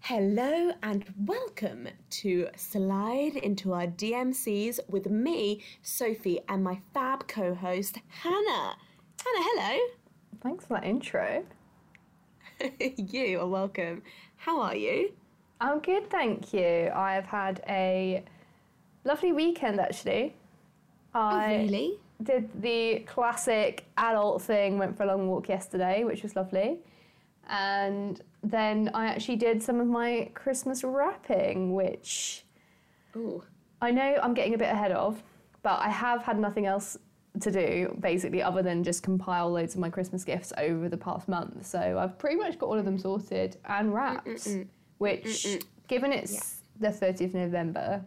Hello and welcome to Slide into Our DMCs with me, Sophie, and my fab co host, Hannah. Hannah, hello. Thanks for that intro. you are welcome. How are you? I'm good, thank you. I've had a lovely weekend actually. Oh, I oh, really? did the classic adult thing, went for a long walk yesterday, which was lovely. And then I actually did some of my Christmas wrapping, which Ooh. I know I'm getting a bit ahead of, but I have had nothing else to do basically other than just compile loads of my Christmas gifts over the past month. So I've pretty much got all of them sorted and wrapped, Mm-mm-mm. which, Mm-mm. given it's yeah. the 30th of November,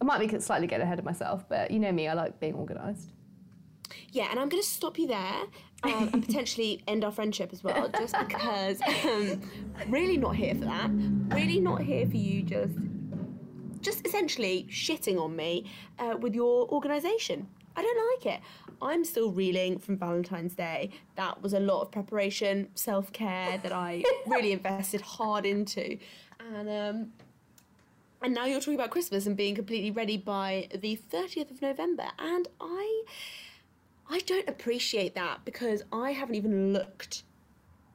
I might be slightly getting ahead of myself, but you know me, I like being organised. Yeah, and I'm going to stop you there um, and potentially end our friendship as well, just because um, really not here for that. Really not here for you just, just essentially shitting on me uh, with your organisation. I don't like it. I'm still reeling from Valentine's Day. That was a lot of preparation, self care that I really invested hard into, and um, and now you're talking about Christmas and being completely ready by the 30th of November, and I I don't appreciate that because I haven't even looked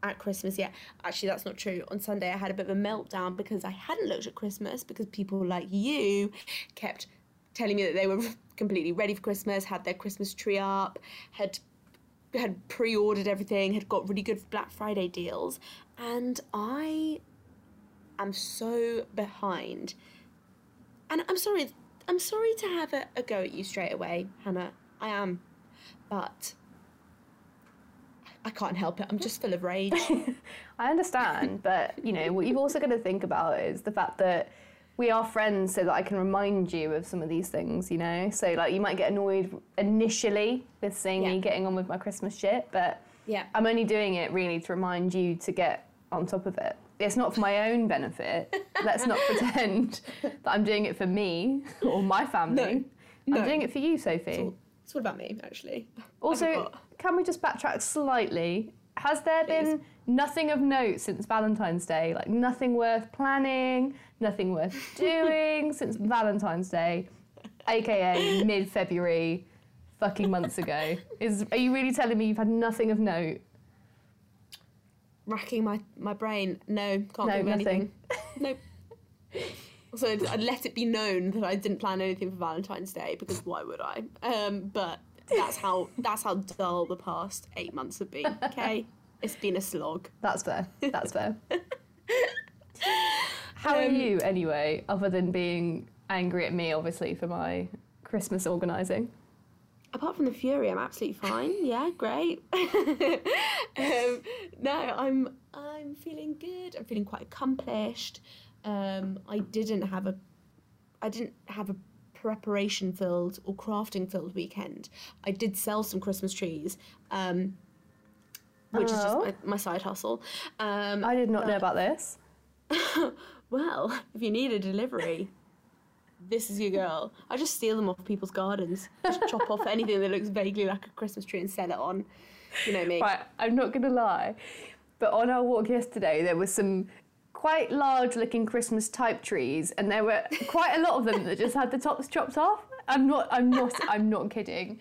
at Christmas yet. Actually, that's not true. On Sunday, I had a bit of a meltdown because I hadn't looked at Christmas because people like you kept telling me that they were completely ready for Christmas, had their Christmas tree up, had had pre-ordered everything, had got really good Black Friday deals, and I am so behind. And I'm sorry, I'm sorry to have a, a go at you straight away, Hannah. I am but I can't help it. I'm just full of rage. I understand, but you know what you've also got to think about is the fact that we are friends, so that I can remind you of some of these things. You know, so like you might get annoyed initially with seeing yeah. me getting on with my Christmas shit, but yeah, I'm only doing it really to remind you to get on top of it. It's not for my own benefit. Let's not pretend that I'm doing it for me or my family. No. I'm doing it for you, Sophie. So what about me, actually? Also, can we just backtrack slightly? Has there Please. been nothing of note since Valentine's Day? Like nothing worth planning, nothing worth doing since Valentine's Day, aka mid February, fucking months ago. Is are you really telling me you've had nothing of note? Racking my, my brain. No, can't no, think of nothing. anything. nope. So I'd let it be known that I didn't plan anything for Valentine's Day because why would I? Um, but that's how that's how dull the past eight months have been. Okay, it's been a slog. That's fair. That's fair. how um, are you anyway? Other than being angry at me, obviously for my Christmas organising. Apart from the fury, I'm absolutely fine. Yeah, great. um, no, I'm I'm feeling good. I'm feeling quite accomplished. Um, I didn't have a, I didn't have a preparation filled or crafting filled weekend. I did sell some Christmas trees, um, which oh. is just oh. my, my side hustle. Um, I did not know about this. well, if you need a delivery, this is your girl. I just steal them off people's gardens. Just chop off anything that looks vaguely like a Christmas tree and sell it on. You know me. Right, I'm not gonna lie, but on our walk yesterday, there was some quite large looking Christmas type trees, and there were quite a lot of them that just had the tops chopped off. I'm not, I'm not, I'm not kidding.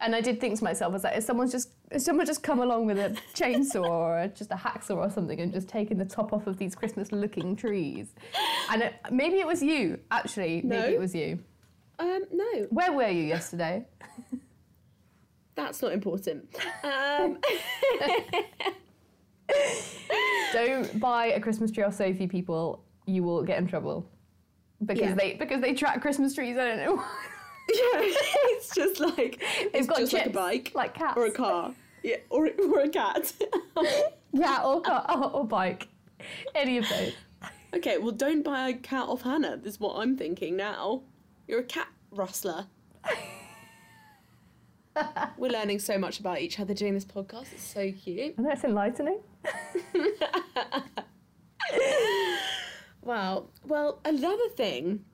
And I did think to myself, I was like, is someone's just, is someone just come along with a chainsaw or just a hacksaw or something and just taken the top off of these Christmas looking trees? And it, maybe it was you, actually. No. Maybe it was you. Um, no. Where were you yesterday? That's not important. Um, Don't buy a Christmas tree off Sophie, people. You will get in trouble because yeah. they because they track Christmas trees. I don't know. yeah, it's just like it's got just like a bike, like cats, or a car, yeah, or or a cat. yeah, or car or, or bike, any of those. Okay, well, don't buy a cat off Hannah. This is what I'm thinking now. You're a cat rustler. We're learning so much about each other doing this podcast. It's so cute. I know it's enlightening. wow. Well, another thing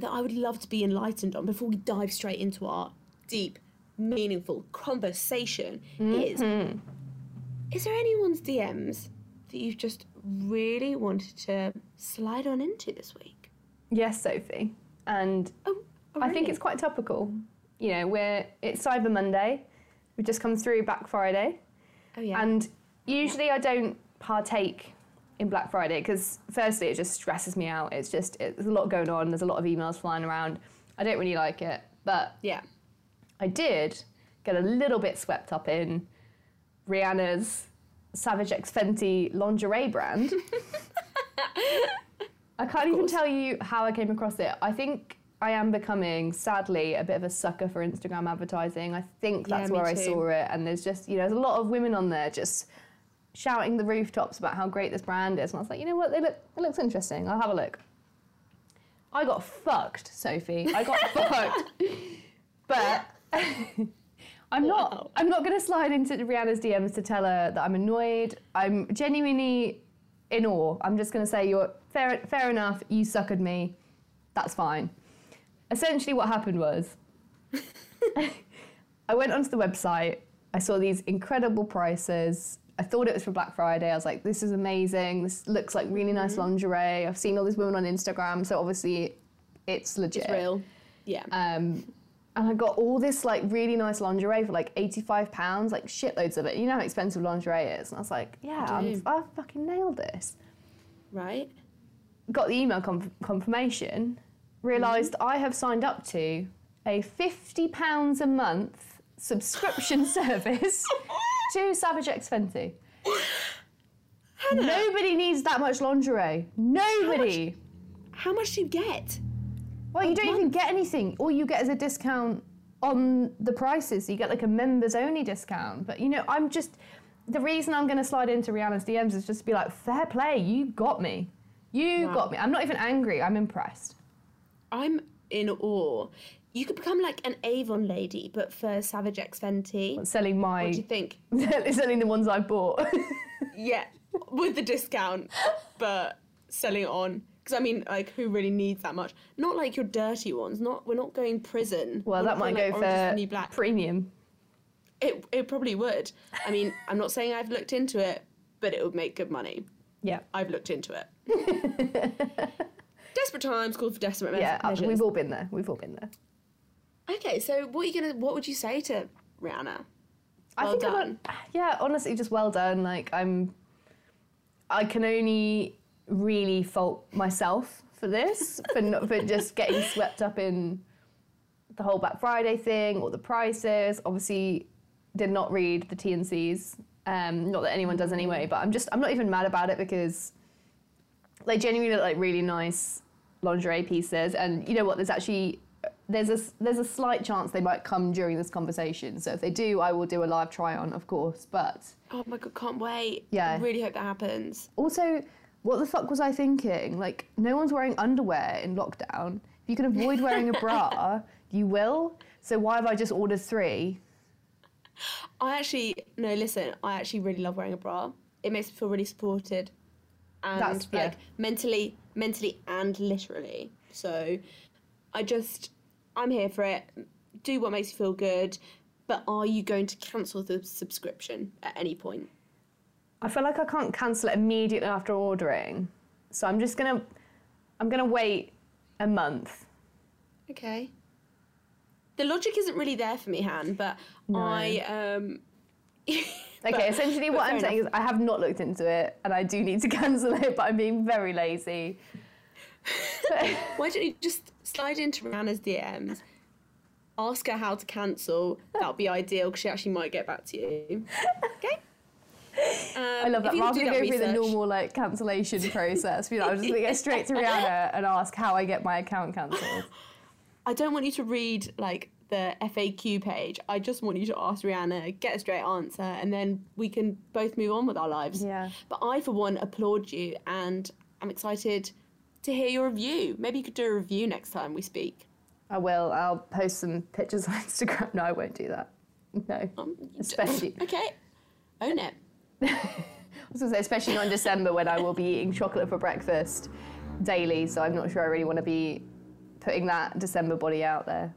that I would love to be enlightened on before we dive straight into our deep, meaningful conversation mm-hmm. is Is there anyone's DMs that you've just really wanted to slide on into this week? Yes, Sophie. And Oh, oh, I think it's quite topical. You know, we're it's Cyber Monday. We've just come through Black Friday. Oh yeah. And usually I don't partake in Black Friday because firstly it just stresses me out. It's just it, there's a lot going on. There's a lot of emails flying around. I don't really like it, but yeah. I did get a little bit swept up in Rihanna's Savage X Fenty lingerie brand. I can't even tell you how I came across it. I think I am becoming, sadly, a bit of a sucker for Instagram advertising. I think that's me where I saw it, and there's just you know there's a lot of women on there just shouting the rooftops about how great this brand is, and I was like, you know what, they look it looks interesting. I'll have a look. I got fucked, Sophie. I got fucked. But I'm Wow. not. I'm not going to slide into Rihanna's DMs to tell her that I'm annoyed. I'm genuinely in awe. I'm just going to say you're fair. Fair enough. You suckered me. That's fine. Essentially, what happened was, I went onto the website. I saw these incredible prices. I thought it was for Black Friday. I was like, this is amazing. This looks like really nice lingerie. I've seen all these women on Instagram, so obviously it's legit. It's real. Yeah. Um, and I got all this like really nice lingerie for like eighty-five pounds, like shitloads of it. You know how expensive lingerie is, and I was like, yeah, I I'm. I fucking nailed this. right. Got the email conf- confirmation, realised I have signed up to a fifty pounds a month subscription service to Savage X Fenty. Nobody needs that much lingerie. Nobody. How much do you get? Well, you don't even get anything. All you get is a discount on the prices. You get like a members only discount. But you know, I'm just the reason I'm going to slide into Rihanna's DMs is just to be like, fair play, you got me. You Wow. got me. I'm not even angry. I'm impressed. I'm in awe. You could become like an Avon lady, but for Savage X Fenty. Selling my, What do you think? selling the ones I bought. Yeah, with the discount, but selling it on. Because I mean, like, who really needs that much? Not like your dirty ones. Not we're not going prison. well, We're that might going, go like, Orange is the for black. premium. It it probably would. I mean, I'm not saying I've looked into it, but it would make good money. Yeah. I've looked into it. desperate times call for desperate me- Yeah, measures. we've all been there. We've all been there. Okay, so what are you gonna? What would you say to Rihanna? I Well I'm done. a- yeah, honestly, just well done. Like I'm, I can only really fault myself for this, for not for just getting swept up in the whole Black Friday thing or the prices. Obviously, did not read the TNCs. Um, not that anyone does anyway, but I'm just I'm not even mad about it because they genuinely look like really nice lingerie pieces. And you know what? There's actually there's a there's a slight chance they might come during this conversation. So if they do, I will do a live try on, of course. But Oh my god, can't wait. Yeah. I really hope that happens. also, what the fuck was I thinking? Like, no one's wearing underwear in lockdown. If you can avoid wearing a bra, you will. So why have I just ordered three? I actually no, listen. I actually really love wearing a bra. It makes me feel really supported, and That's- yeah. like mentally, mentally and literally. So, I just, I'm here for it. Do what makes you feel good. But are you going to cancel the subscription at any point? I feel like I can't cancel it immediately after ordering. So I'm just gonna, I'm gonna wait a month. Okay. The logic isn't really there for me, Han. But I um. Okay, essentially but what I'm saying is I have not looked into it and I do need to cancel it, but I'm being very lazy. Why don't you just slide into Rihanna's DMs, ask her how to cancel? That would be ideal because she actually might get back to you. Okay. Um, I love that. If you Rather than that go through the normal like cancellation process, you know, I'm just gonna go straight to Rihanna and ask how I get my account cancelled. I don't want you to read like the FAQ page. I just want you to ask Rihanna, get a straight answer, and then we can both move on with our lives. Yeah. But I, for one, applaud you, and I'm excited to hear your review. Maybe you could do a review next time we speak. I will. I'll post some pictures on Instagram. No, I won't do that. No. Um, Especially- okay, own it. I was gonna say, especially not in December when I will be eating chocolate for breakfast daily. So I'm not sure I really want to be putting that December body out there.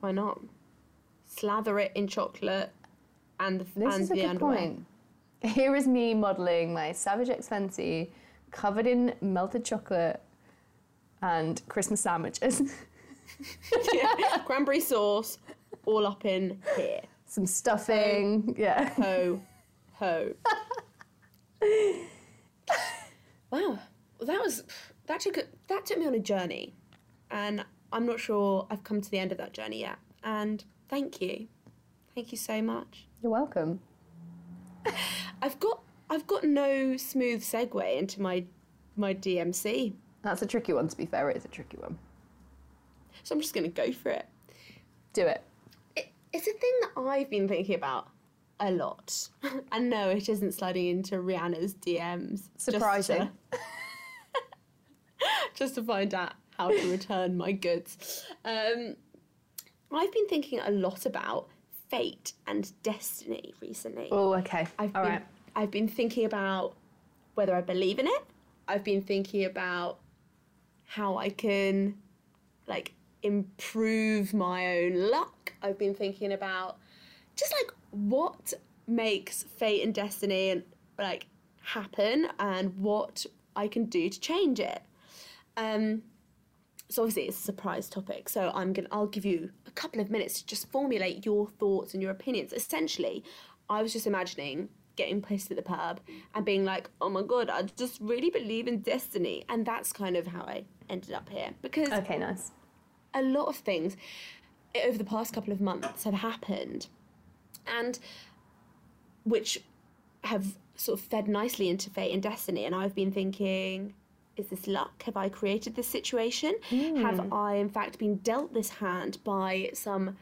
Why not? Slather it in chocolate and the This and is a good underwear. point. Here is me modelling my Savage X Fenty covered in melted chocolate and Christmas sandwiches. yeah. Cranberry sauce, all up in here. Some stuffing. Yeah. Ho, ho. wow, well, that was that took that took me on a journey, and I'm not sure I've come to the end of that journey yet. And thank you, thank you so much. You're welcome. I've got I've got no smooth segue into my my DMC, That's a tricky one, to be fair. It is a tricky one. so I'm just gonna go for it. Do it. it it's a thing that I've been thinking about a lot, and no, it isn't sliding into Rihanna's DMs. just to- Surprising. just to find out how to return my goods. Um, I've been thinking a lot about fate and destiny recently. Oh, okay. I've All been, right. I've been thinking about whether I believe in it. I've been thinking about how I can like improve my own luck. I've been thinking about just like what makes fate and destiny and like happen and what I can do to change it. Um, so obviously it's a surprise topic. So I'm gonna I'll give you a couple of minutes to just formulate your thoughts and your opinions. Essentially, I was just imagining getting pissed at the pub and being like, oh my god, I just really believe in destiny, and that's kind of how I ended up here because Okay, nice. a lot of things over the past couple of months have happened and which have sort of fed nicely into fate and destiny. And i've been thinking is this luck? Have i created this situation? Have hmm. i in fact been dealt this hand by some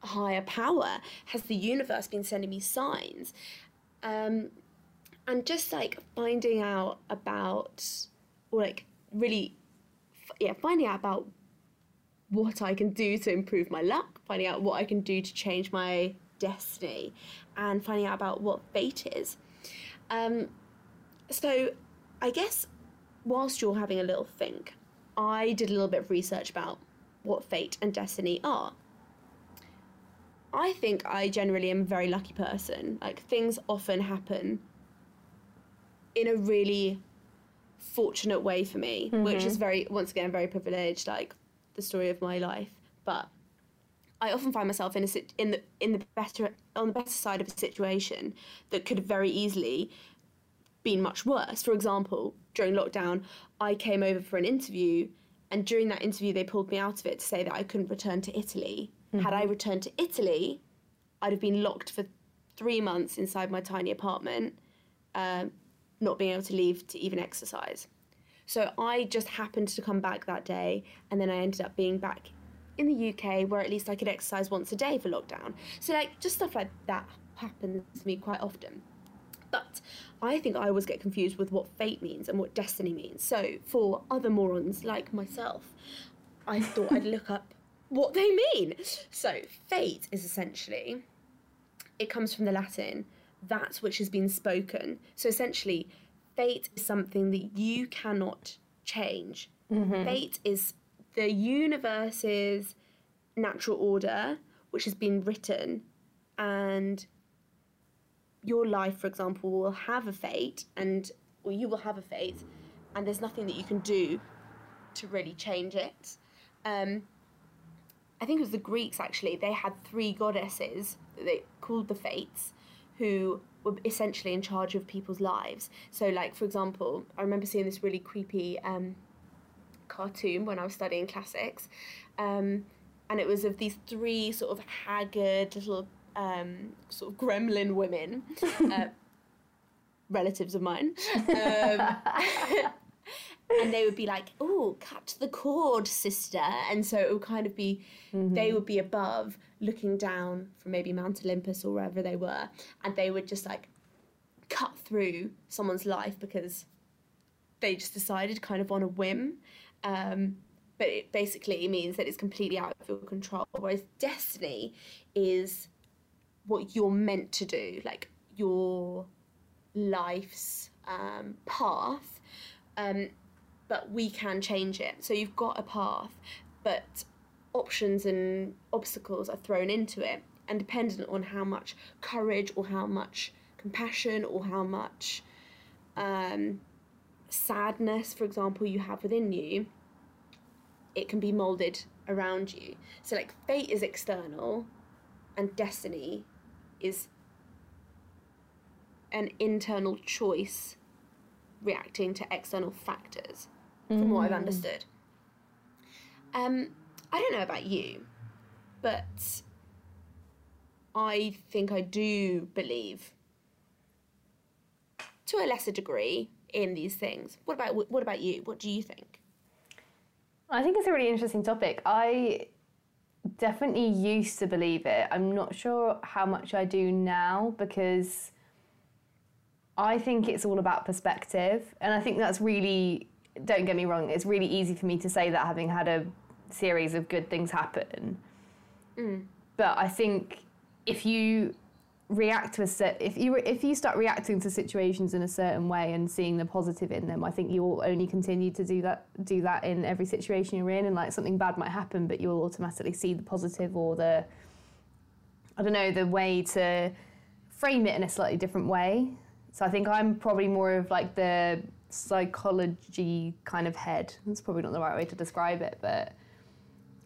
higher power? Has the universe been sending me signs um, and just like finding out about or like really yeah finding out about what I can do to improve my luck, finding out what I can do to change my destiny, and finding out about what fate is. Um, so, I guess whilst you're having a little think, I did a little bit of research about what fate and destiny are. I think I generally am a very lucky person. Like, things often happen in a really fortunate way for me, which is mm-hmm. very, once again, very privileged. Like, the story of my life, but I often find myself in a sit- in the in the better on the better side of a situation that could have very easily been much worse. For example, during lockdown, I came over for an interview, and during that interview, they pulled me out of it to say that I couldn't return to Italy. Had I returned to Italy, I'd have been locked for three months inside my tiny apartment, um, not being able to leave to even exercise. So I just happened to come back that day, and then I ended up being back in the UK where at least I could exercise once a day for lockdown. So, like, just stuff like that happens to me quite often. But I think I always get confused with what fate means and what destiny means. So, for other morons like myself, I thought I'd look up what they mean. So, fate is essentially, it comes from the Latin, that which has been spoken. So, essentially, fate is something that you cannot change. Fate is the universe's natural order, which has been written, and your life, for example, will have a fate, and or you will have a fate, and there's nothing that you can do to really change it. Um, I think it was the Greeks actually. They had three goddesses that they called the Fates, who were essentially in charge of people's lives. So, like for example, I remember seeing this really creepy um, cartoon when I was studying classics, um, and it was of these three sort of haggard little um, sort of gremlin women, uh, relatives of mine. Um, and they would be like, "Oh, cut the cord, sister," and so it would kind of be, they would be above, looking down from maybe Mount Olympus or wherever they were, and they would just like cut through someone's life because they just decided kind of on a whim. Um, but it basically means that it's completely out of your control. Whereas destiny is what you're meant to do, like your life's um, path. Um, but we can change it. So you've got a path, but options and obstacles are thrown into it, and dependent on how much courage or how much compassion or how much um, sadness, for example, you have within you, it can be molded around you. So, like, fate is external, and destiny is an internal choice reacting to external factors, from what I've understood. Um, I don't know about you, but I think I do believe, to a lesser degree, in these things. What about what about you? What do you think? I think it's a really interesting topic. I definitely used to believe it. I'm not sure how much I do now because I think it's all about perspective. And I think that's really, don't get me wrong, it's really easy for me to say that having had a series of good things happen. Mm. But I think if you react to a set, if you if you start reacting to situations in a certain way and seeing the positive in them, I think you'll only continue to do that do that in every situation you're in. And like something bad might happen, but you'll automatically see the positive or the I don't know the way to frame it in a slightly different way. So I think I'm probably more of like the psychology kind of head. That's probably not the right way to describe it, but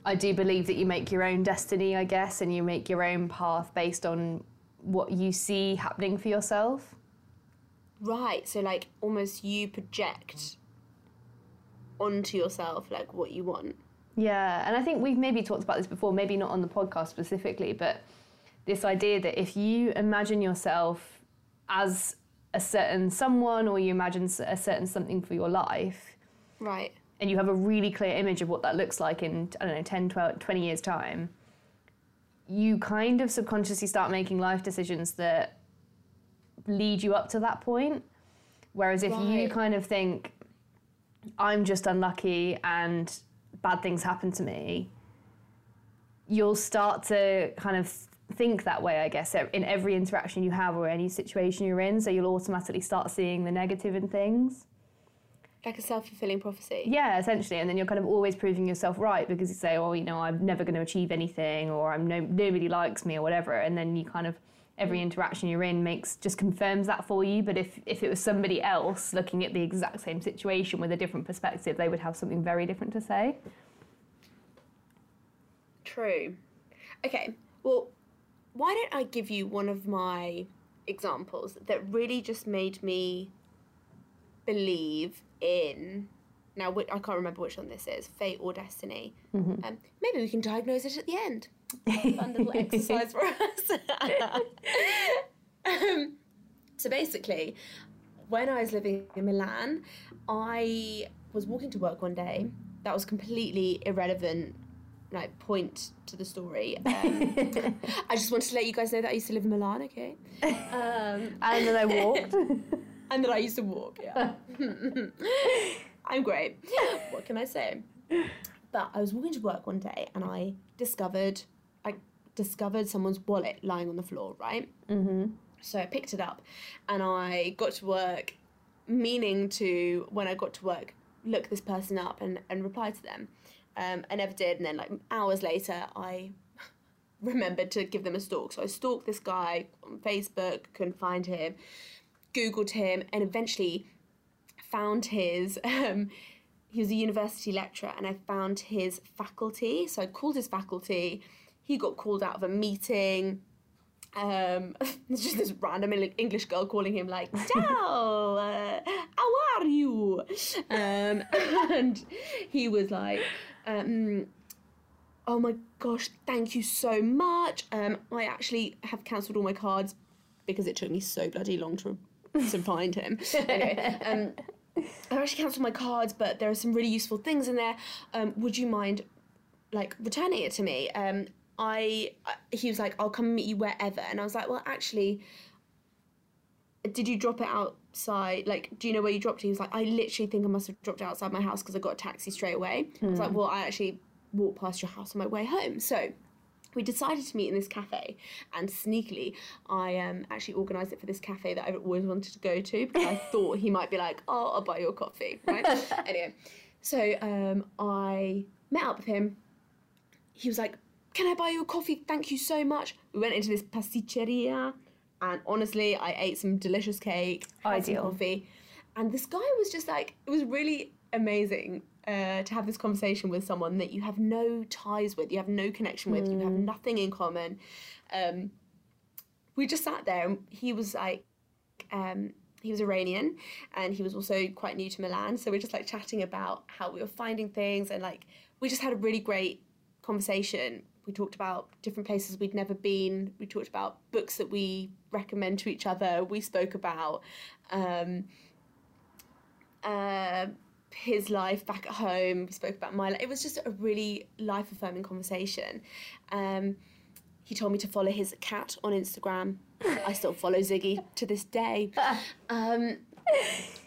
I do believe that you make your own destiny, I guess, and you make your own path based on what you see happening for yourself. Right. So like almost you project onto yourself like what you want. Yeah, and I think we've maybe talked about this before, maybe not on the podcast specifically, but this idea that if you imagine yourself as a certain someone or you imagine a certain something for your life, Right. and you have a really clear image of what that looks like in, I don't know, 10, 12, 20 years' time, you kind of subconsciously start making life decisions that lead you up to that point. Whereas if you kind of think, I'm just unlucky and bad things happen to me, you'll start to kind of think that way, I guess, in every interaction you have or any situation you're in. So you'll automatically start seeing the negative in things. Like a self fulfilling prophecy. Yeah, essentially, and then you're kind of always proving yourself right because you say, "Oh, you know, I'm never going to achieve anything," or "I'm no nobody likes me," or whatever, and then you kind of every interaction you're in makes just confirms that for you. But if if it was somebody else looking at the exact same situation with a different perspective, they would have something very different to say. True. Okay. Well, why don't I give you one of my examples that really just made me believe in. Now, whi- I can't remember which one this is fate or destiny. Um, maybe we can diagnose it at the end. Fun little exercise for us. um, so, basically, when I was living in Milan, I was walking to work one day. That was completely irrelevant like point to the story. Um, I just wanted to let you guys know that I used to live in Milan, okay? Um, And then I walked. and that I used to walk, yeah. I'm great. What can I say? But I was walking to work one day and I discovered I discovered someone's wallet lying on the floor, right? Mm-hmm. So I picked it up and I got to work meaning to when I got to work look this person up and, and reply to them. Um, I never did and then like hours later I remembered to give them a stalk. So I stalked this guy on Facebook, couldn't find him, Googled him, and eventually found his. Um, he was a university lecturer, and I found his faculty. So I called his faculty. He got called out of a meeting. Um, it's just this random English girl calling him like, "Ciao, uh, how are you?" Um, and he was like, um, "Oh my gosh, thank you so much. Um, I actually have cancelled all my cards because it took me so bloody long to to find him. Anyway, um, I actually cancelled my cards, but there are some really useful things in there. Um, would you mind, like, returning it to me? Um, I, I he was like, I'll come meet you wherever, and I was like, well, actually, did you drop it outside? Like, do you know where you dropped it? He was like, I literally think I must have dropped it outside my house because I got a taxi straight away. I was like, well, I actually walked past your house on my way home, so we decided to meet in this cafe and sneakily i um, actually organised it for this cafe that i've always wanted to go to because i thought he might be like oh i'll buy you a coffee right anyway so um, i met up with him he was like can i buy you a coffee thank you so much we went into this pasticceria And honestly, I ate some delicious cake, had some coffee, and this guy was just like, it was really amazing uh, to have this conversation with someone that you have no ties with, you have no connection with, you have nothing in common. Um, we just sat there, and he was like, um, he was Iranian, and he was also quite new to Milan. So we're just like chatting about how we were finding things, and like we just had a really great conversation. We talked about different places we'd never been. We talked about books that we recommend to each other. We spoke about um, uh, his life back at home. We spoke about my life. It was just a really life affirming conversation. Um, he told me to follow his cat on Instagram. I still follow Ziggy to this day. Um,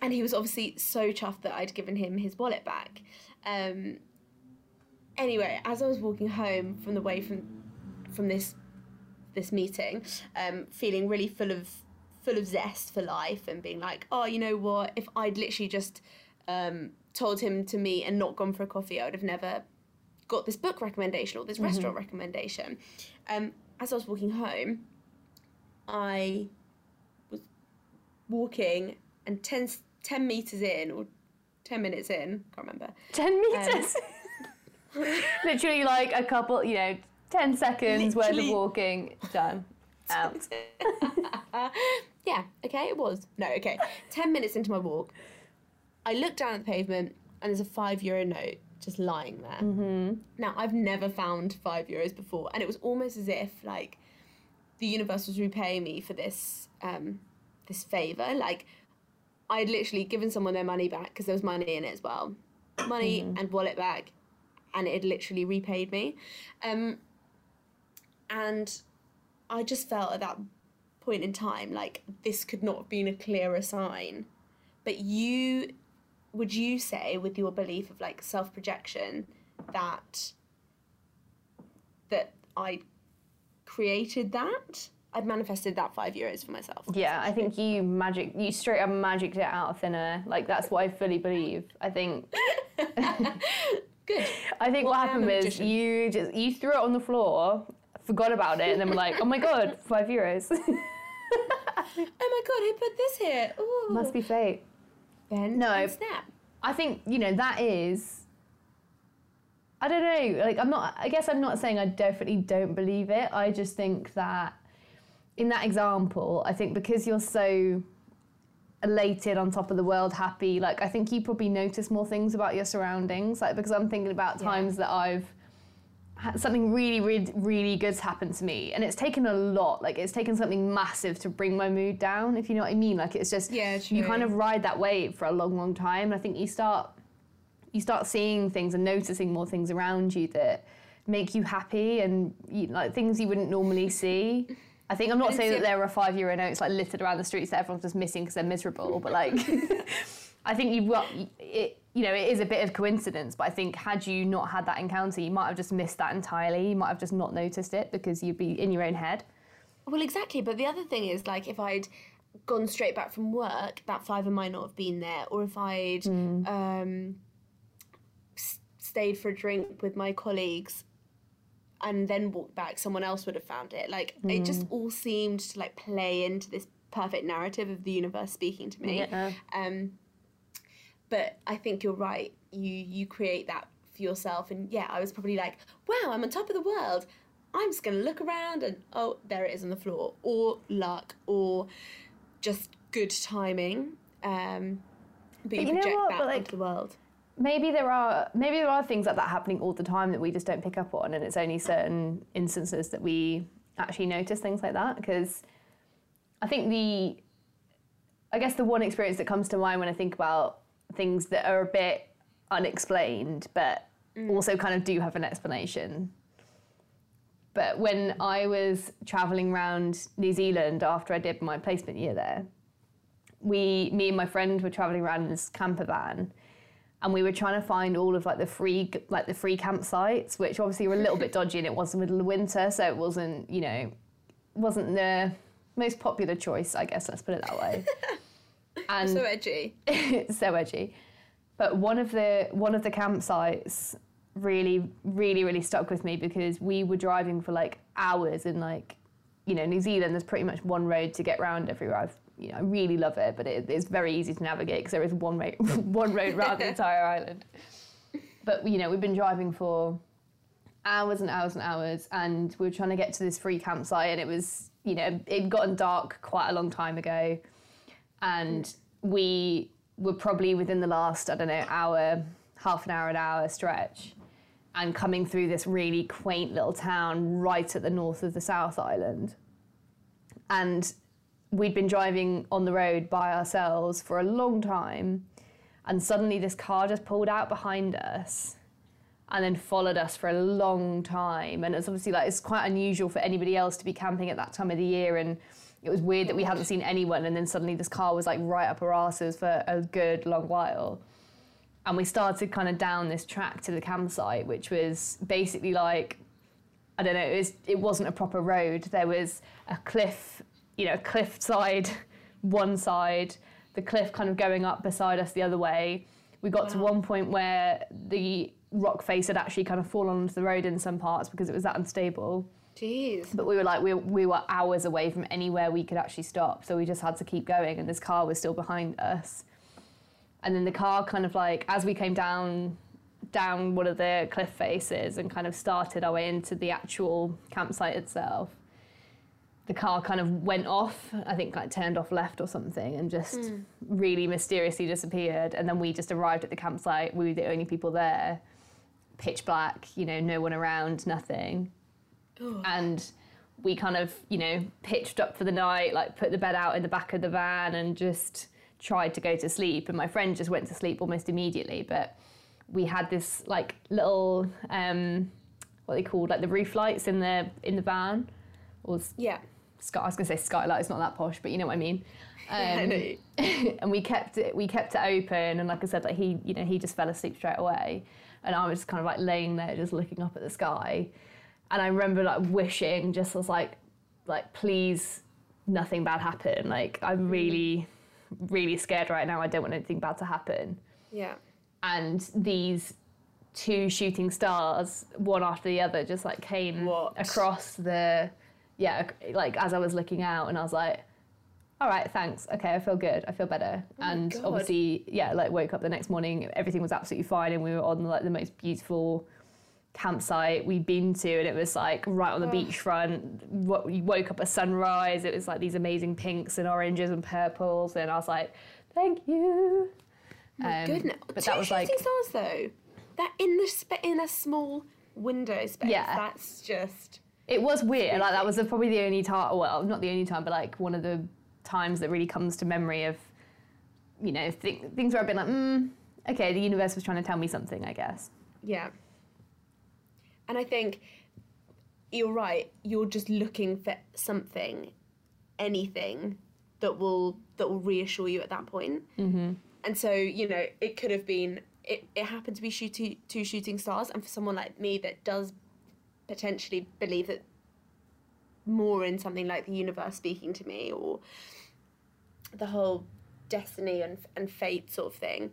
and he was obviously so chuffed that I'd given him his wallet back. Um, anyway, as I was walking home from the way from from this this meeting, um, feeling really full of full of zest for life and being like, oh, you know what? If I'd literally just um, told him to meet and not gone for a coffee, I would have never got this book recommendation or this restaurant recommendation. Um, as I was walking home, I was walking and 10, 10 meters in or 10 minutes in, can't remember. 10 meters. Literally like a couple, you know, 10 seconds worth of walking, done. Out. yeah, okay, it was. No, okay. 10 minutes into my walk, I look down at the pavement and there's a five euro note just lying there. Mm-hmm. Now, I've never found five euros before, and it was almost as if, like, the universe was repaying me for this um, this favor. Like, I'd literally given someone their money back because there was money in it as well. Money and wallet back, and it had literally repaid me. Um, and I just felt at that point in time like this could not have been a clearer sign. But you, would you say, with your belief of like self projection, that that I created that? I'd manifested that five euros for myself. Yeah, I think you magic, you straight up magicked it out of thin air. Like that's what I fully believe. I think, Good. I think what I happened was you just you threw it on the floor, forgot about it, and then were like, oh my god, five euros. Oh my god, who put this here? Ooh. Must be fate. Ben. No. Snap. I think you know that is. I don't know. Like I'm not. I guess I'm not saying I definitely don't believe it. I just think that in that example, I think because you're so elated on top of the world, happy. Like I think you probably notice more things about your surroundings. Like because I'm thinking about Yeah. times that I've had something really, really, really good's happened to me, and it's taken a lot. Like it's taken something massive to bring my mood down. If you know what I mean. Like it's just Yeah, you kind of ride that wave for a long, long time. And I think you start you start seeing things and noticing more things around you that make you happy and you, like things you wouldn't normally see. I think I'm not saying that there are five euro notes like littered around the streets that everyone's just missing because they're miserable, but like I think you've got it. You know, it is a bit of coincidence, but I think had you not had that encounter, you might have just missed that entirely. You might have just not noticed it because you'd be in your own head. Well, exactly. But the other thing is, like, if I'd gone straight back from work, that fiver might not have been there. Or if I'd Hmm. um, s- stayed for a drink with my colleagues and then walked back, someone else would have found it. Like, it Hmm. just all seemed to like play into this perfect narrative of the universe speaking to me. Yeah. Um, but I think you're right. You you create that for yourself, and yeah, I was probably like, wow, I'm on top of the world. I'm just gonna look around, and oh, there it is on the floor, or luck, or just good timing. Um, but you, you know project that But, like, onto the world. Maybe there are maybe there are things like that happening all the time that we just don't pick up on and it's only certain instances that we actually notice things like that because i think the i guess the one experience that comes to mind when i think about things that are a bit unexplained but mm. also kind of do have an explanation. But when i was traveling around new zealand after i did my placement year there we me and my friend were traveling around in this camper van and we were trying to find all of like the free like the free campsites which obviously were a little bit dodgy and it was the middle of winter so it wasn't you know wasn't the most popular choice i guess let's put it that way and So edgy. it's so edgy. But one of the one of the campsites really, really, really stuck with me because we were driving for like hours in like you know, New Zealand, there's pretty much one road to get round everywhere. I've, you know, I really love it, but it, it's very easy to navigate because there is one road, one road around the entire island. But you know, we've been driving for hours and hours and hours, and we were trying to get to this free campsite, and it was, you know, it'd gotten dark quite a long time ago, and we were probably within the last, I don't know, hour, half an hour, an hour stretch, and coming through this really quaint little town right at the north of the South Island. And we'd been driving on the road by ourselves for a long time, and suddenly this car just pulled out behind us and then followed us for a long time. And it's obviously like it's quite unusual for anybody else to be camping at that time of the year. And it was weird that we hadn't seen anyone, and then suddenly this car was like right up our asses for a good long while. And we started kind of down this track to the campsite, which was basically like I don't know, it, was, it wasn't a proper road. There was a cliff, you know, cliff side, one side, the cliff kind of going up beside us the other way. We got to one point where the rock face had actually kind of fallen onto the road in some parts because it was that unstable. Jeez. But we were like, we, we were hours away from anywhere we could actually stop. So we just had to keep going, and this car was still behind us. And then the car kind of like, as we came down down one of the cliff faces and kind of started our way into the actual campsite itself, the car kind of went off, I think like turned off left or something, and just really mysteriously disappeared. And then we just arrived at the campsite. We were the only people there, pitch black, you know, no one around, nothing. And we kind of you know pitched up for the night like put the bed out in the back of the van and just tried to go to sleep. And my friend just went to sleep almost immediately. But we had this like little um what they called? Like the roof lights in the in the van. Or Yeah. Sky I was gonna say skylight it's not that posh but you know what I mean. Um, and we kept it we kept it open and like I said like he you know he just fell asleep straight away and I was just kind of like laying there just looking up at the sky. And I remember like wishing just was like like please nothing bad happen like I'm really really scared right now. I don't want anything bad to happen. Yeah. and these two shooting stars one after the other just like came What? across the yeah like as I was looking out and I was like all right thanks okay I feel good I feel better Oh and God. obviously yeah like woke up the next morning everything was absolutely fine and we were on like the most beautiful campsite we'd been to and it was like right on the Oh. beachfront What we woke up at sunrise it was like these amazing pinks and oranges and purples and I was like thank you um, Goodness. but Two that was like stars though. That in the spa- in a small window space. Yeah. That's just. It was weird. Like that was the, probably the only time. Well, not the only time, but like one of the times that really comes to memory of, you know, th- things where I've been like, mm, okay, the universe was trying to tell me something, I guess. Yeah. And I think you're right. You're just looking for something, anything that will that will reassure you at that point. Mm-hmm. And so you know, it could have been. It, it happened to be shooting, two shooting stars, and for someone like me that does potentially believe that more in something like the universe speaking to me or the whole destiny and and fate sort of thing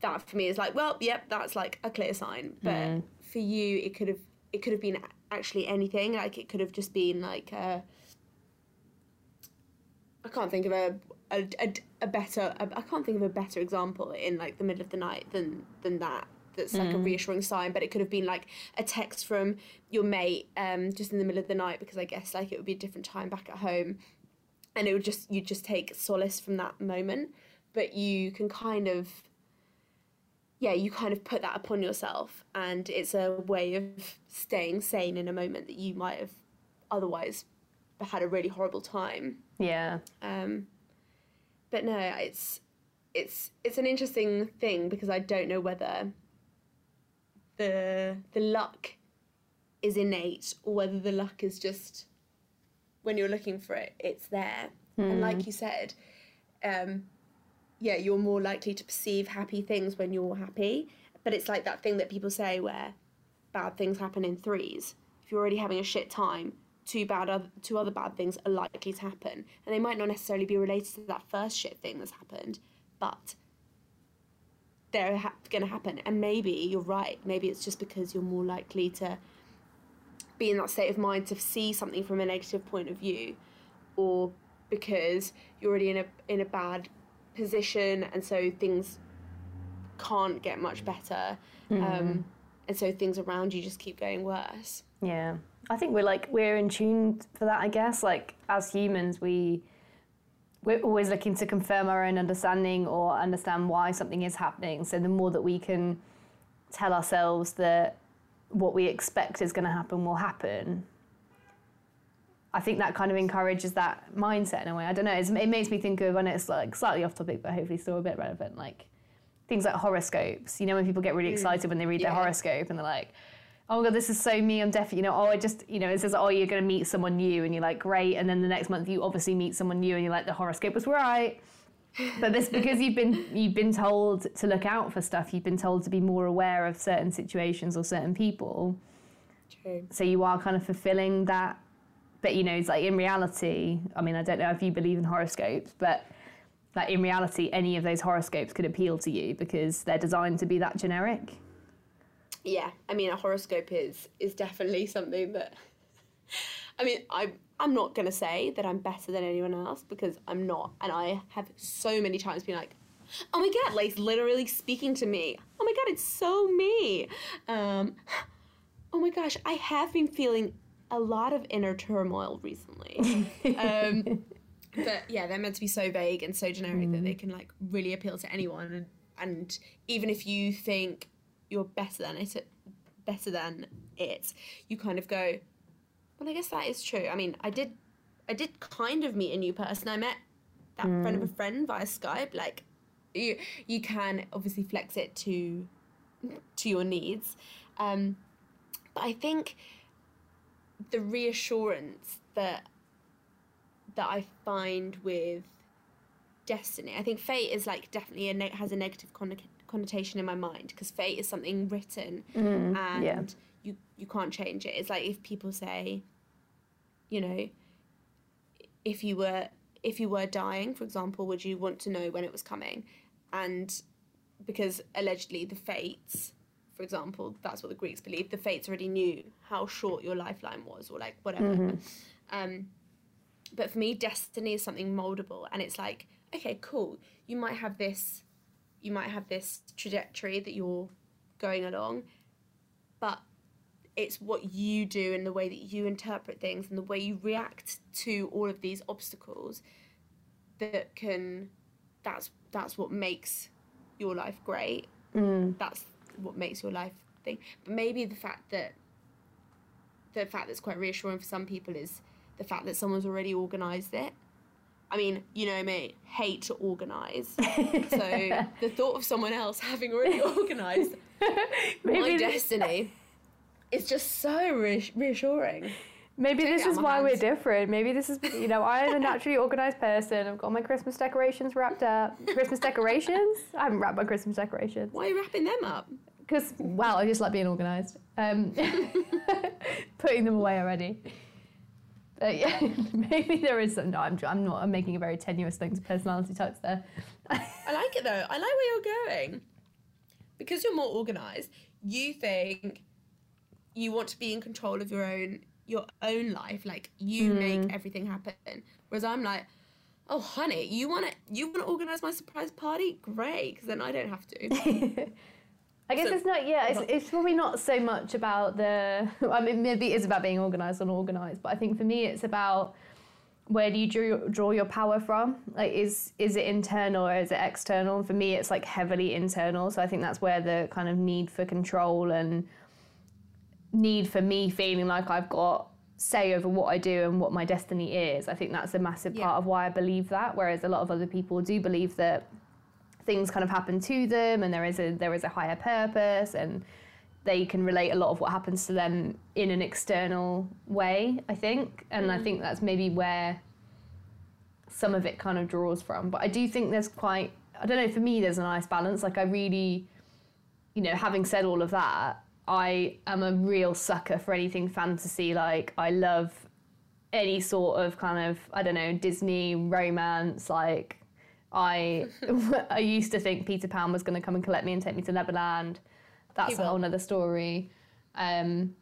that for me is like well yep that's like a clear sign. But hmm. for you it could have it could have been actually anything. Like it could have just been like a I can't think of a a, a, a better a, I can't think of a better example in like the middle of the night than than that that's like a reassuring sign but it could have been like a text from your mate um just in the middle of the night because I guess like it would be a different time back at home. And it would just you just take solace from that moment. But you can kind of yeah you kind of put that upon yourself and it's a way of staying sane in a moment that you might have otherwise had a really horrible time. Yeah. um, but no it's it's it's an interesting thing because I don't know whether the the luck is innate or whether the luck is just when you're looking for it it's there. And like you said um, yeah you're more likely to perceive happy things when you're happy. But it's like that thing that people say where bad things happen in threes. If you're already having a shit time two bad other, two other bad things are likely to happen. And they might not necessarily be related to that first shit thing that's happened but they're ha- going to happen and maybe you're right maybe it's just because you're more likely to be in that state of mind to see something from a negative point of view, or because you're already in a in a bad position, and so things can't get much better, um, and so things around you just keep going worse. Yeah. I think we're like we're in tune for that, I guess. Like as humans we we're always looking to confirm our own understanding or understand why something is happening. So the more that we can tell ourselves that what we expect is going to happen will happen, I think that kind of encourages that mindset in a way. I don't know. It's, it makes me think of, and it's like slightly off topic, but hopefully still a bit relevant. Like things like horoscopes. You know, when people get really hmm. excited when they read their horoscope and they're like, "Oh my god, this is so me. I'm definitely, you know, oh, I just, you know, it says, oh, you're going to meet someone new, and you're like, great. And then the next month you obviously meet someone new, and you're like, the horoscope was right. But this because you've been you've been told to look out for stuff. You've been told to be more aware of certain situations or certain people True. so you are kind of fulfilling that but you know it's like in reality i mean i don't know if you believe in horoscopes but like in reality any of those horoscopes could appeal to you because they're designed to be that generic yeah i mean a horoscope is is definitely something that i mean i i'm not going to say that i'm better than anyone else because i'm not and i have so many times been like oh my god like literally speaking to me. Oh my god it's so me. Um oh my gosh i have been feeling a lot of inner turmoil recently. Um but yeah they're meant to be so vague and so generic that they can like really appeal to anyone. And and even if you think you're better than it better than it. You kind of go well i guess that is true. I mean i did i did kind of meet a new person i met that friend of a friend via skype like you you can obviously flex it to to your needs. Um but i think the reassurance that that I find with destiny. I think fate is like definitely a ne- has a negative con- connotation in my mind because fate is something written and yeah. you you can't change it. It's like if people say, you know, if you were if you were dying, for example, would you want to know when it was coming? And because allegedly the fates, for example, that's what the Greeks believed. The fates already knew how short your lifeline was, or like whatever. Um, but for me, destiny is something moldable, and it's like, okay, cool. You might have this, you might have this trajectory that you're going along, but it's what you do and the way that you interpret things and the way you react to all of these obstacles that can that's that's what makes your life great. Mm. That's what makes your life thing. But maybe the fact that the fact that's quite reassuring for some people is the fact that someone's already organized it I mean, you know me, hate to organise. so the thought of someone else having already organised my destiny is just so re- reassuring. maybe this is why we're different maybe this is you know i'm a naturally organized person i've got my christmas decorations wrapped up christmas decorations i haven't wrapped my christmas decorations Why are you wrapping them up? because well, I just like being organised. Um, putting them away already. But yeah, maybe there is some. No, I'm, I'm not. I'm making a very tenuous thing to personality types there. I like it though. I like where you're going. Because you're more organised, you think you want to be in control of your own your own life. Like you hmm. make everything happen. Whereas I'm like, oh honey, you want to you want to organise my surprise party? Great, because then I don't have to. I guess So- it's not. Yeah, it's, it's probably not so much about the. I mean, maybe it is about being organised and organised, but I think for me, it's about where do you draw, draw your power from? Like, is is it internal or is it external? And for me, it's like heavily internal. So I think that's where the kind of need for control and need for me feeling like I've got say over what I do and what my destiny is. I think that's a massive Yeah. part of why I believe that. Whereas a lot of other people do believe that things kind of happen to them and there is a there is a higher purpose and they can relate a lot of what happens to them in an external way, I think. And I mm. think that's maybe where some of it kind of draws from. But I do think there's quite I don't know, for me there's a nice balance. Like I really you know, having said all of that, I am a real sucker for anything fantasy. Like I love any sort of kind of I don't know Disney romance. Like I I used to think Peter Pan was going to come and collect me and take me to Neverland. That's a whole nother story. Um,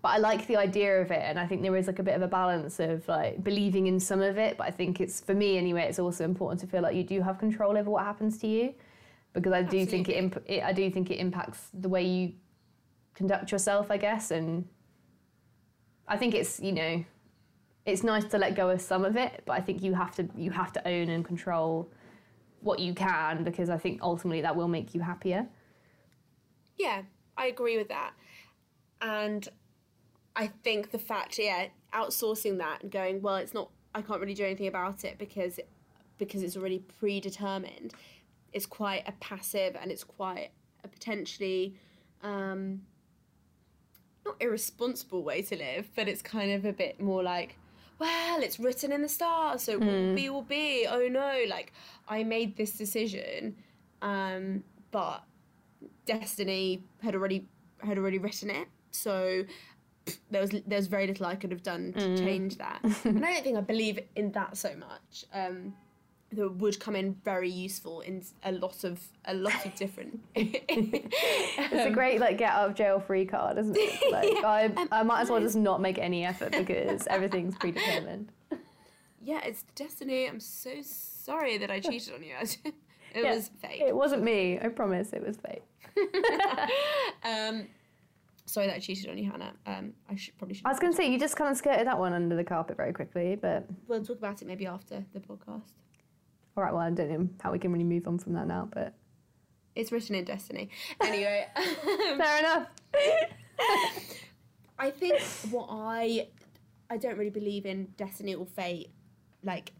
but I like the idea of it, and I think there is like a bit of a balance of like believing in some of it. But I think it's for me anyway. It's also important to feel like you do have control over what happens to you, because I do think it, imp- it. I do think it impacts the way you conduct yourself, I guess, and I think it's you know, it's nice to let go of some of it, but I think you have to you have to own and control what you can because I think ultimately that will make you happier. Yeah, I agree with that. And I think the fact, yeah, outsourcing that and going, well, it's not, I can't really do anything about it because because it's already predetermined. It's quite a passive and it's quite a potentially um, not irresponsible way to live, but it's kind of a bit more like, well, it's written in the stars, so what will be will be. Oh no, like I made this decision, um, but destiny had already had already written it, so there was there's very little I could have done to change that. and I don't think I believe in that so much. Um, that would come in very useful in a lot of a lot of different. It's a great like get out of jail free card, isn't it? Like I, I might as well just not make any effort because everything's predetermined. yeah, it's destiny. I'm so sorry that I cheated on you. it Yeah, was fate. It wasn't me. I promise it was fate. um, sorry that I cheated on you, Hannah. Um, I should probably should. I was going to say you just kind of skirted that one under the carpet very quickly, but We'll talk about it maybe after the podcast. All right. Well, I don't know how we can really move on from that now, but It's written in destiny. Anyway, um, fair enough. I think what I I don't really believe in destiny or fate like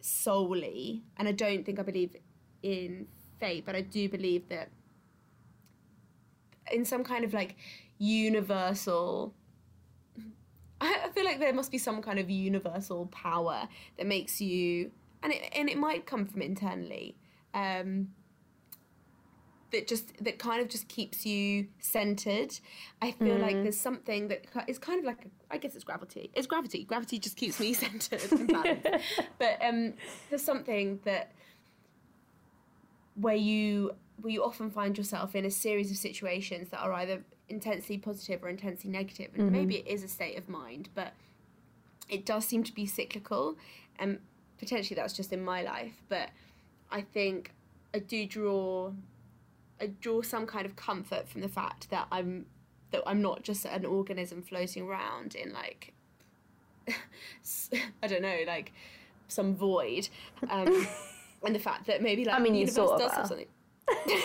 solely, and I don't think I believe in fate, but I do believe that in some kind of like universal. I I feel like there must be some kind of universal power that makes you, and it and it might come from internally. Um, that just that kind of just keeps you centered. I feel like there's something that is kind of like I guess it's gravity. It's gravity. Gravity just keeps me centered and balanced. but um, there's something that where you where you often find yourself in a series of situations that are either intensely positive or intensely negative. and maybe it is a state of mind, but it does seem to be cyclical, and potentially that's just in my life. But I think I do draw I draw some kind of comfort from the fact that I'm that I'm not just an organism floating around in like I don't know like some void, um, and the fact that maybe like I mean, the universe sort of does have something.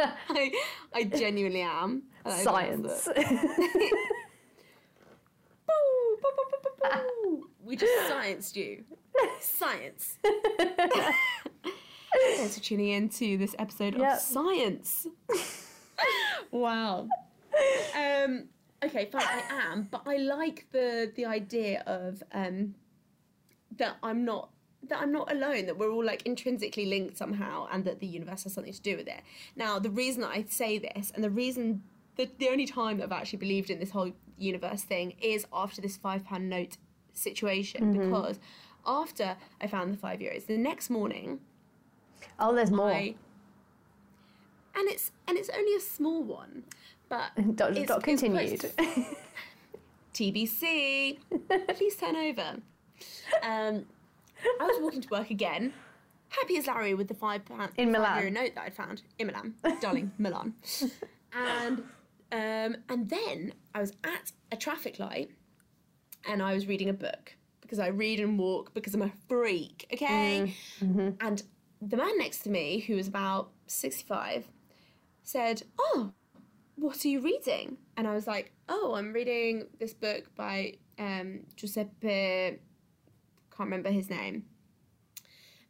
I, I genuinely am. I Science. Boo, boo, boo. We just scienced you. Science. Thanks for tuning in to this episode Yep. of Science. wow. Um, okay, fine, I am, but I like the the idea of um, that I'm not that I'm not alone, that we're all like intrinsically linked somehow, and that the universe has something to do with it. Now, the reason that I say this, and the reason that the only time that I've actually believed in this whole universe thing is after this five pound note situation, because after I found the five euros, the next morning oh, there's more. I and it's and it's only a small one, but Dot, it's- dot it's continued. quite- TBC. Please turn over. Um, I was walking to work again, happy as Larry with the five pound In five Milan. euro note that I'd found in Milan, darling Milan, and um, and then I was at a traffic light, and I was reading a book because I read and walk because I'm a freak, okay? And the man next to me, who was about sixty-five, said, "Oh, what are you reading?" And I was like, "Oh, I'm reading this book by um, Giuseppe. Can't remember his name."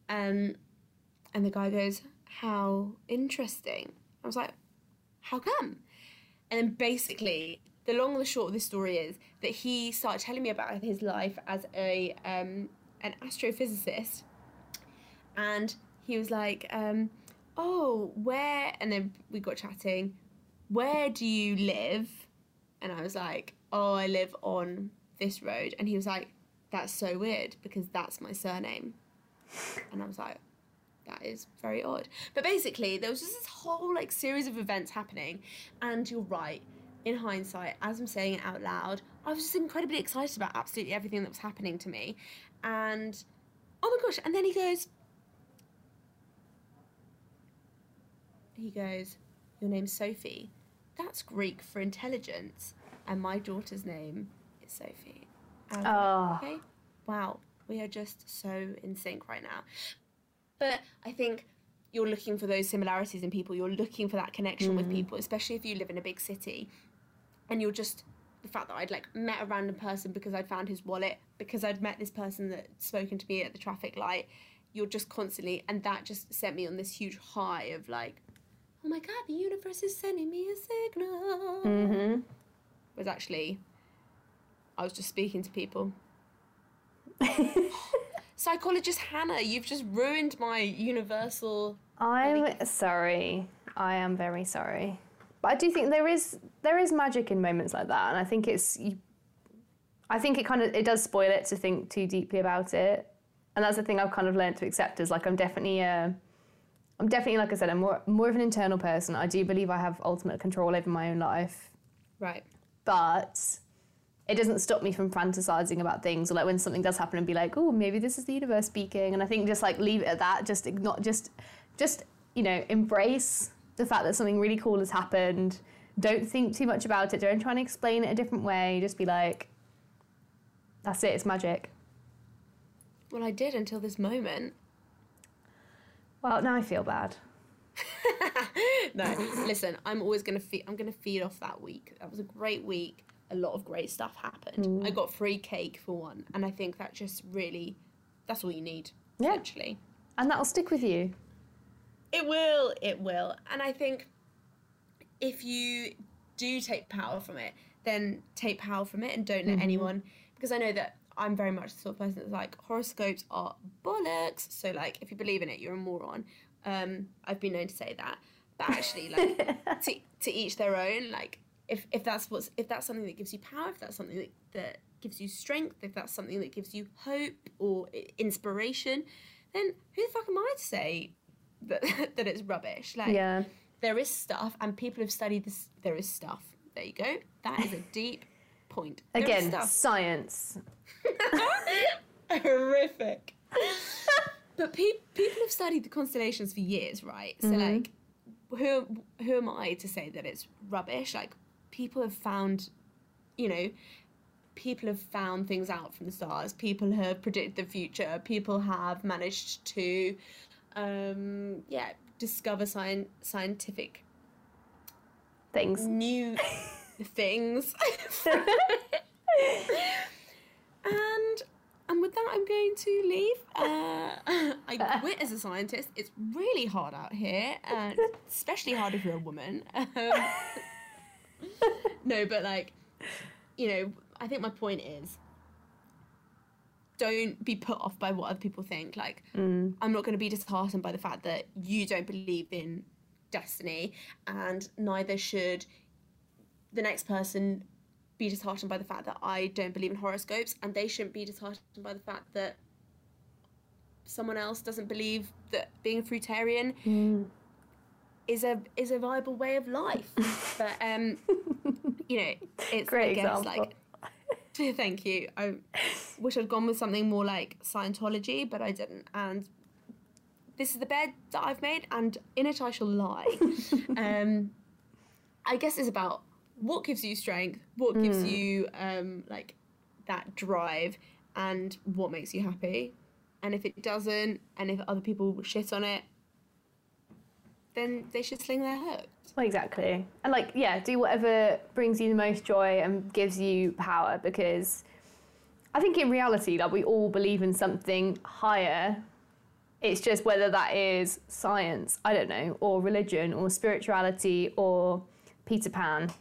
Um, and the guy goes, "How interesting." I was like, "How come?" And then basically, the long and the short of this story is that he started telling me about his life as a um, an astrophysicist, and he was like, um, "Oh, where?" And then we got chatting. Where do you live? And I was like, "Oh, I live on this road." And he was like, "That's so weird because that's my surname." And I was like, that is very odd. But basically, there was just this whole like series of events happening, and you're right. In hindsight, as I'm saying it out loud, I was just incredibly excited about absolutely everything that was happening to me. And oh my gosh, and then he goes, he goes, Your name's Sophie. That's Greek for intelligence. And my daughter's name is Sophie. And Oh. like, ah. okay, wow, we are just so in sync right now. But I think you're looking for those similarities in people. You're looking for that connection with mm. people, especially if you live in a big city. And you're just the fact that I'd like met a random person because I'd found his wallet, because I'd met this person that spoken to me at the traffic light. You're just constantly, and that just sent me on this huge high of like, oh my god, the universe is sending me a signal. Mm-hmm. Was actually, I was just speaking to people. Psychologist Hannah, you've just ruined my universal. I'm sorry. I am very sorry. But I do think there is there is magic in moments like that, and I think it's. You, I think it kind of it does spoil it to think too deeply about it, and that's the thing I've kind of learned to accept. Is like I'm definitely a. I'm definitely like I said, I'm more more of an internal person. I do believe I have ultimate control over my own life, Right. but it doesn't stop me from fantasizing about things or like when something does happen and be like oh maybe this is the universe speaking and i think just like leave it at that just not just just you know embrace the fact that something really cool has happened don't think too much about it don't try and explain it a different way just be like that's it it's magic Well, I did until this moment. well now i feel bad no, listen, I'm always gonna feed. I'm gonna feed off that week. That was a great week. A lot of great stuff happened. Mm. I got free cake for one, and I think that just really, that's all you need. Yeah. Essentially, and that'll stick with you it will. It will. And I think if you do take power from it, then take power from it and don't let anyone. Because I know that I'm very much the sort of person that's like horoscopes are bollocks. So like, if you believe in it, you're a moron. Um, I've been known to say that, but actually, like to, to each their own. Like if, if that's what's if that's something that gives you power, if that's something that, that gives you strength, if that's something that gives you hope or inspiration, then who the fuck am I to say that that it's rubbish? Like yeah there is stuff, and people have studied this. There is stuff. There you go. That is a deep point. There again science horrific. but pe- people have studied the constellations for years, right? So Mm-hmm. like, who who am I to say that it's rubbish? Like, people have found, you know, people have found things out from the stars. People have predicted the future. People have managed to, um, yeah, discover science scientific things new things. and and with that, I'm going to leave. Uh, I quit as a scientist. It's really hard out here, uh, especially hard if you're a woman. Um, no, but like, you know, I think my point is don't be put off by what other people think. Like, I'm not going to be disheartened by the fact that you don't believe in destiny, and neither should the next person be disheartened by the fact that I don't believe in horoscopes, and they shouldn't be disheartened by the fact that someone else doesn't believe that being a fruitarian is a is a viable way of life. but um, you know, it's I Great guess example. like thank you. I wish I'd gone with something more like Scientology, but I didn't. And this is the bed that I've made, and in it I shall lie. um, I guess it's about what gives you strength, what gives you um, like that drive, and what makes you happy. And if it doesn't, and if other people shit on it, then they should sling their hooks. Well, exactly. And like, yeah, do whatever brings you the most joy and gives you power because I think in reality, like we all believe in something higher. It's just whether that is science, I don't know, or religion or spirituality or Peter Pan.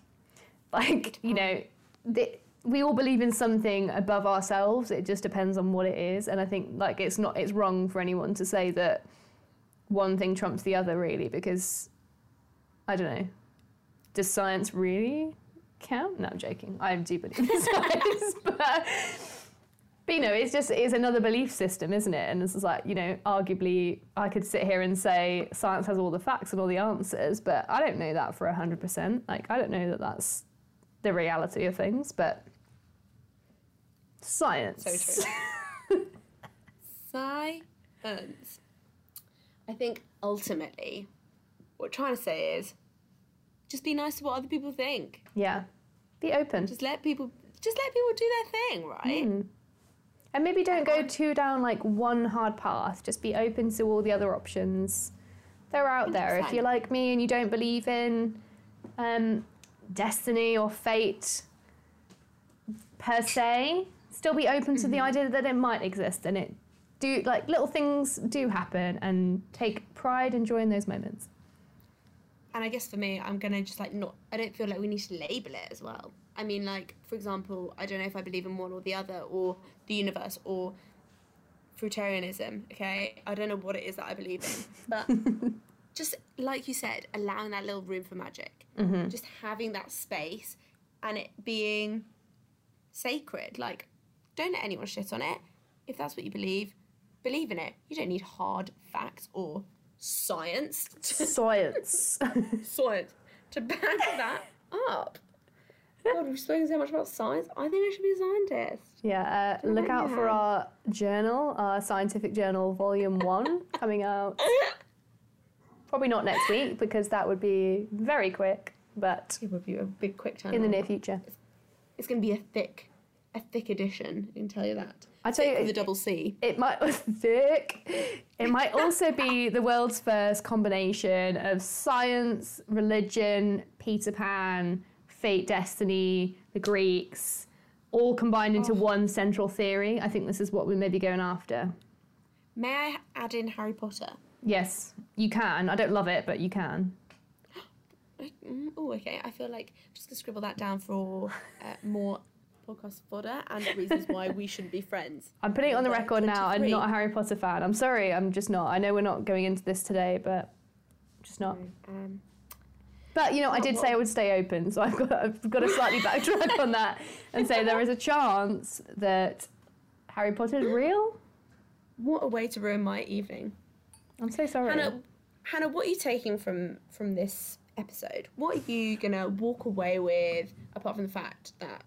Like, you know, the, we all believe in something above ourselves. It just depends on what it is. And I think like it's not it's wrong for anyone to say that one thing trumps the other really because I don't know. Does science really count? No, I'm joking. I'm believe in science, but, but you know, it's just it's another belief system, isn't it? And it's just like you know, arguably, I could sit here and say science has all the facts and all the answers, but I don't know that for hundred percent. Like, I don't know that that's the reality of things, but science. So true. Science. I think ultimately, what we're trying to say is, just be nice to what other people think. yeah. Be open. Just let people, just let people do their thing, right? Mm. And maybe don't go too down like one hard path. Just be open to all the other options. They're out there. If you're like me and you don't believe in um, destiny or fate per se, still be open to the idea that it might exist and it do like little things do happen and take pride and joy in those moments. And I guess for me, I'm gonna just like not. I don't feel like we need to label it as well. I mean, like for example, I don't know if I believe in one or the other, or the universe, or fruitarianism. Okay, I don't know what it is that I believe in, but just like you said, allowing that little room for magic, mm-hmm. just having that space, and it being sacred. Like, don't let anyone shit on it. If that's what you believe, believe in it. You don't need hard facts or science Science. science to back that up. God, we've spoken so much about science. I think I should be a scientist. yeah, uh, look out for our journal, our scientific journal, volume one, coming out probably not next week because that would be very quick, but It would be a big quick turn. in the near future. It's going to be a thick, a thick edition. I can tell you that. I tell you, Thick with a double C. It might thick. It might also be the world's first combination of science, religion, Peter Pan, fate, destiny, the Greeks, all combined into one central theory. I think this is what we may be going after. May I add in Harry Potter? Yes, you can. I don't love it, but you can. Oh, okay. I feel like I'm just gonna scribble that down for uh, more podcast fodder and reasons why we shouldn't be friends. I'm putting it on the record now. I'm not a Harry Potter fan. I'm sorry. I'm just not. I know we're not going into this today, but just not. Um, But you know, I did what- say I would stay open, so I've got I've got to slightly backtrack on that and say there is a chance that Harry Potter is real. what a way to ruin my evening. I'm so sorry. Hannah, Hannah, what are you taking from from this episode? What are you gonna walk away with, apart from the fact that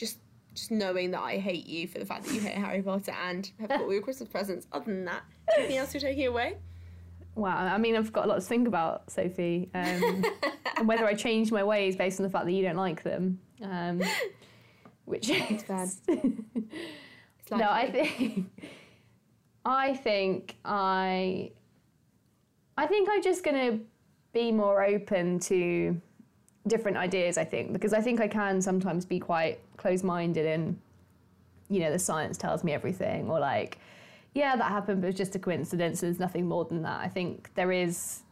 just just knowing that I hate you for the fact that you hate Harry Potter and have got all your Christmas presents. Other than that, anything else you're taking away? Wow, I mean, I've got a lot to think about, Sophie, um, and whether I change my ways based on the fact that you don't like them. Um, which is bad. It's no, I think I think I I think I'm just gonna be more open to different ideas. I think because I think I can sometimes be quite close-minded in you know the science tells me everything or like yeah that happened but it's just a coincidence. There's nothing more than that. I think there is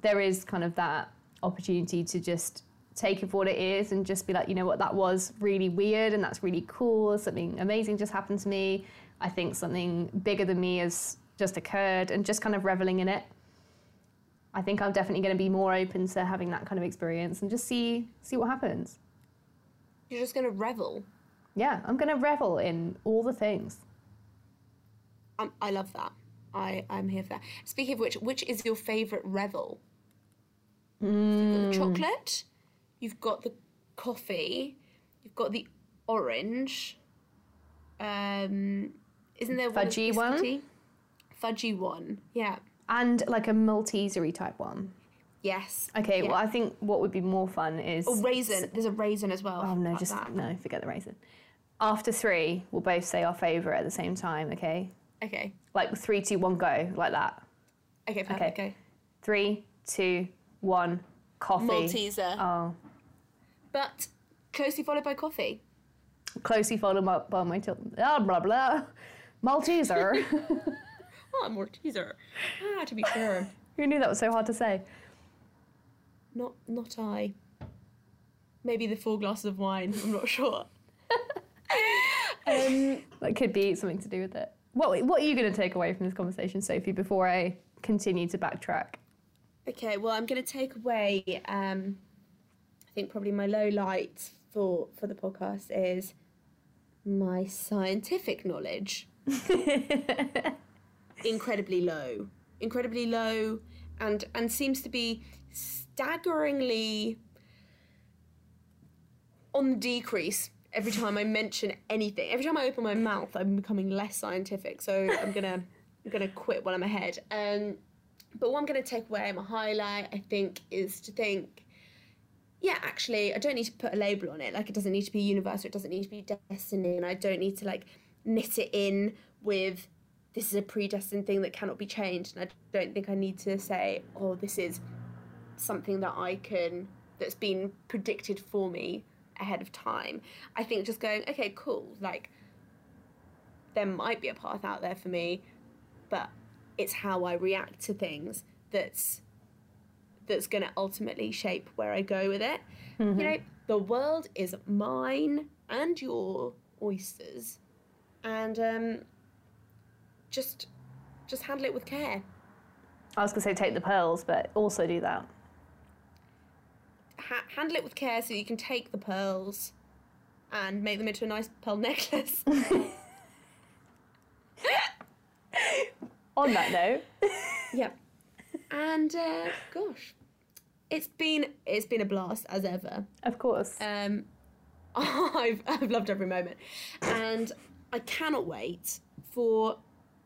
there is kind of that opportunity to just take it for what it is and just be like you know what? That was really weird and that's really cool. Something amazing just happened to me. I think something bigger than me has just occurred and just kind of reveling in it. I think i'm definitely going to be more open to having that kind of experience and just see see what happens You're just gonna revel. yeah i'm going to revel in all the things Um, I love that. I I'm here for that. Speaking of which, which is your favourite revel? You've got the chocolate. You've got the coffee. You've got the orange. Um, isn't there one Fudgy one? Fudgy one. Yeah. and like a Maltesery type one. Yes. Okay, Yeah. well, I think what would be more fun is. Oh, raisin. There's a raisin as well. Oh no, Fuck just that. no, forget the raisin. After three, we'll both say our favourite at the same time. Okay, Okay. like three, two, one, go, like that. Okay. Perfect. Okay. Okay. Three, two, one, coffee. Malteser. Oh, But closely followed by coffee. closely followed by, by my til- blah blah blah. Malteser. Oh, Malteser. Ah, to be fair. Who knew that was so hard to say? Not not I. Maybe the four glasses of wine. I'm not sure. um, That could be something to do with it. What What are you going to take away from this conversation, Sophie? Before I continue to backtrack. okay, well, I'm going to take away. Um, I think probably my low light for for the podcast is my scientific knowledge. incredibly low, incredibly low, and and seems to be staggeringly on decrease every time I mention anything. Every time I open my mouth, I'm becoming less scientific. So I'm gonna I'm gonna quit while I'm ahead. Um, but what I'm gonna take away, my highlight, I think, is to think. Yeah, actually, I don't need to put a label on it. Like, it doesn't need to be universal. It doesn't need to be destiny, and I don't need to like knit it in with this is a predestined thing that cannot be changed. And I don't think I need to say, oh, this is something that I can that's been predicted for me ahead of time. I think just going, okay, cool, like there might be a path out there for me, but it's how I react to things that's that's going to ultimately shape where I go with it. You know, the world is mine and your oysters, and um, just just handle it with care. I was gonna say take the pearls, but also do that. Ha- handle it with care so you can take the pearls and make them into a nice pearl necklace. On that note, Yep. And uh, gosh, it's been it's been a blast as ever. of course. Um, I've I've loved every moment, and I cannot wait for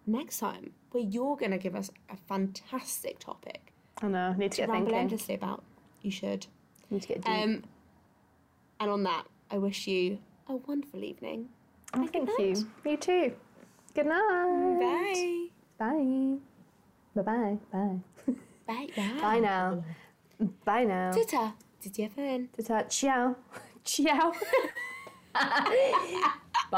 next time where you're going to give us a fantastic topic I know. Need to to get ramble thinking. endlessly about. You should. Need to get deep. Um, and on that, I wish you a wonderful evening. oh, thank you. You too. Good night. Bye. Bye. Bye-bye. Bye. Bye. Bye. Bye now. Bye now. Ta-ta. Did you have fun? Ta-ta. Ciao. Ciao.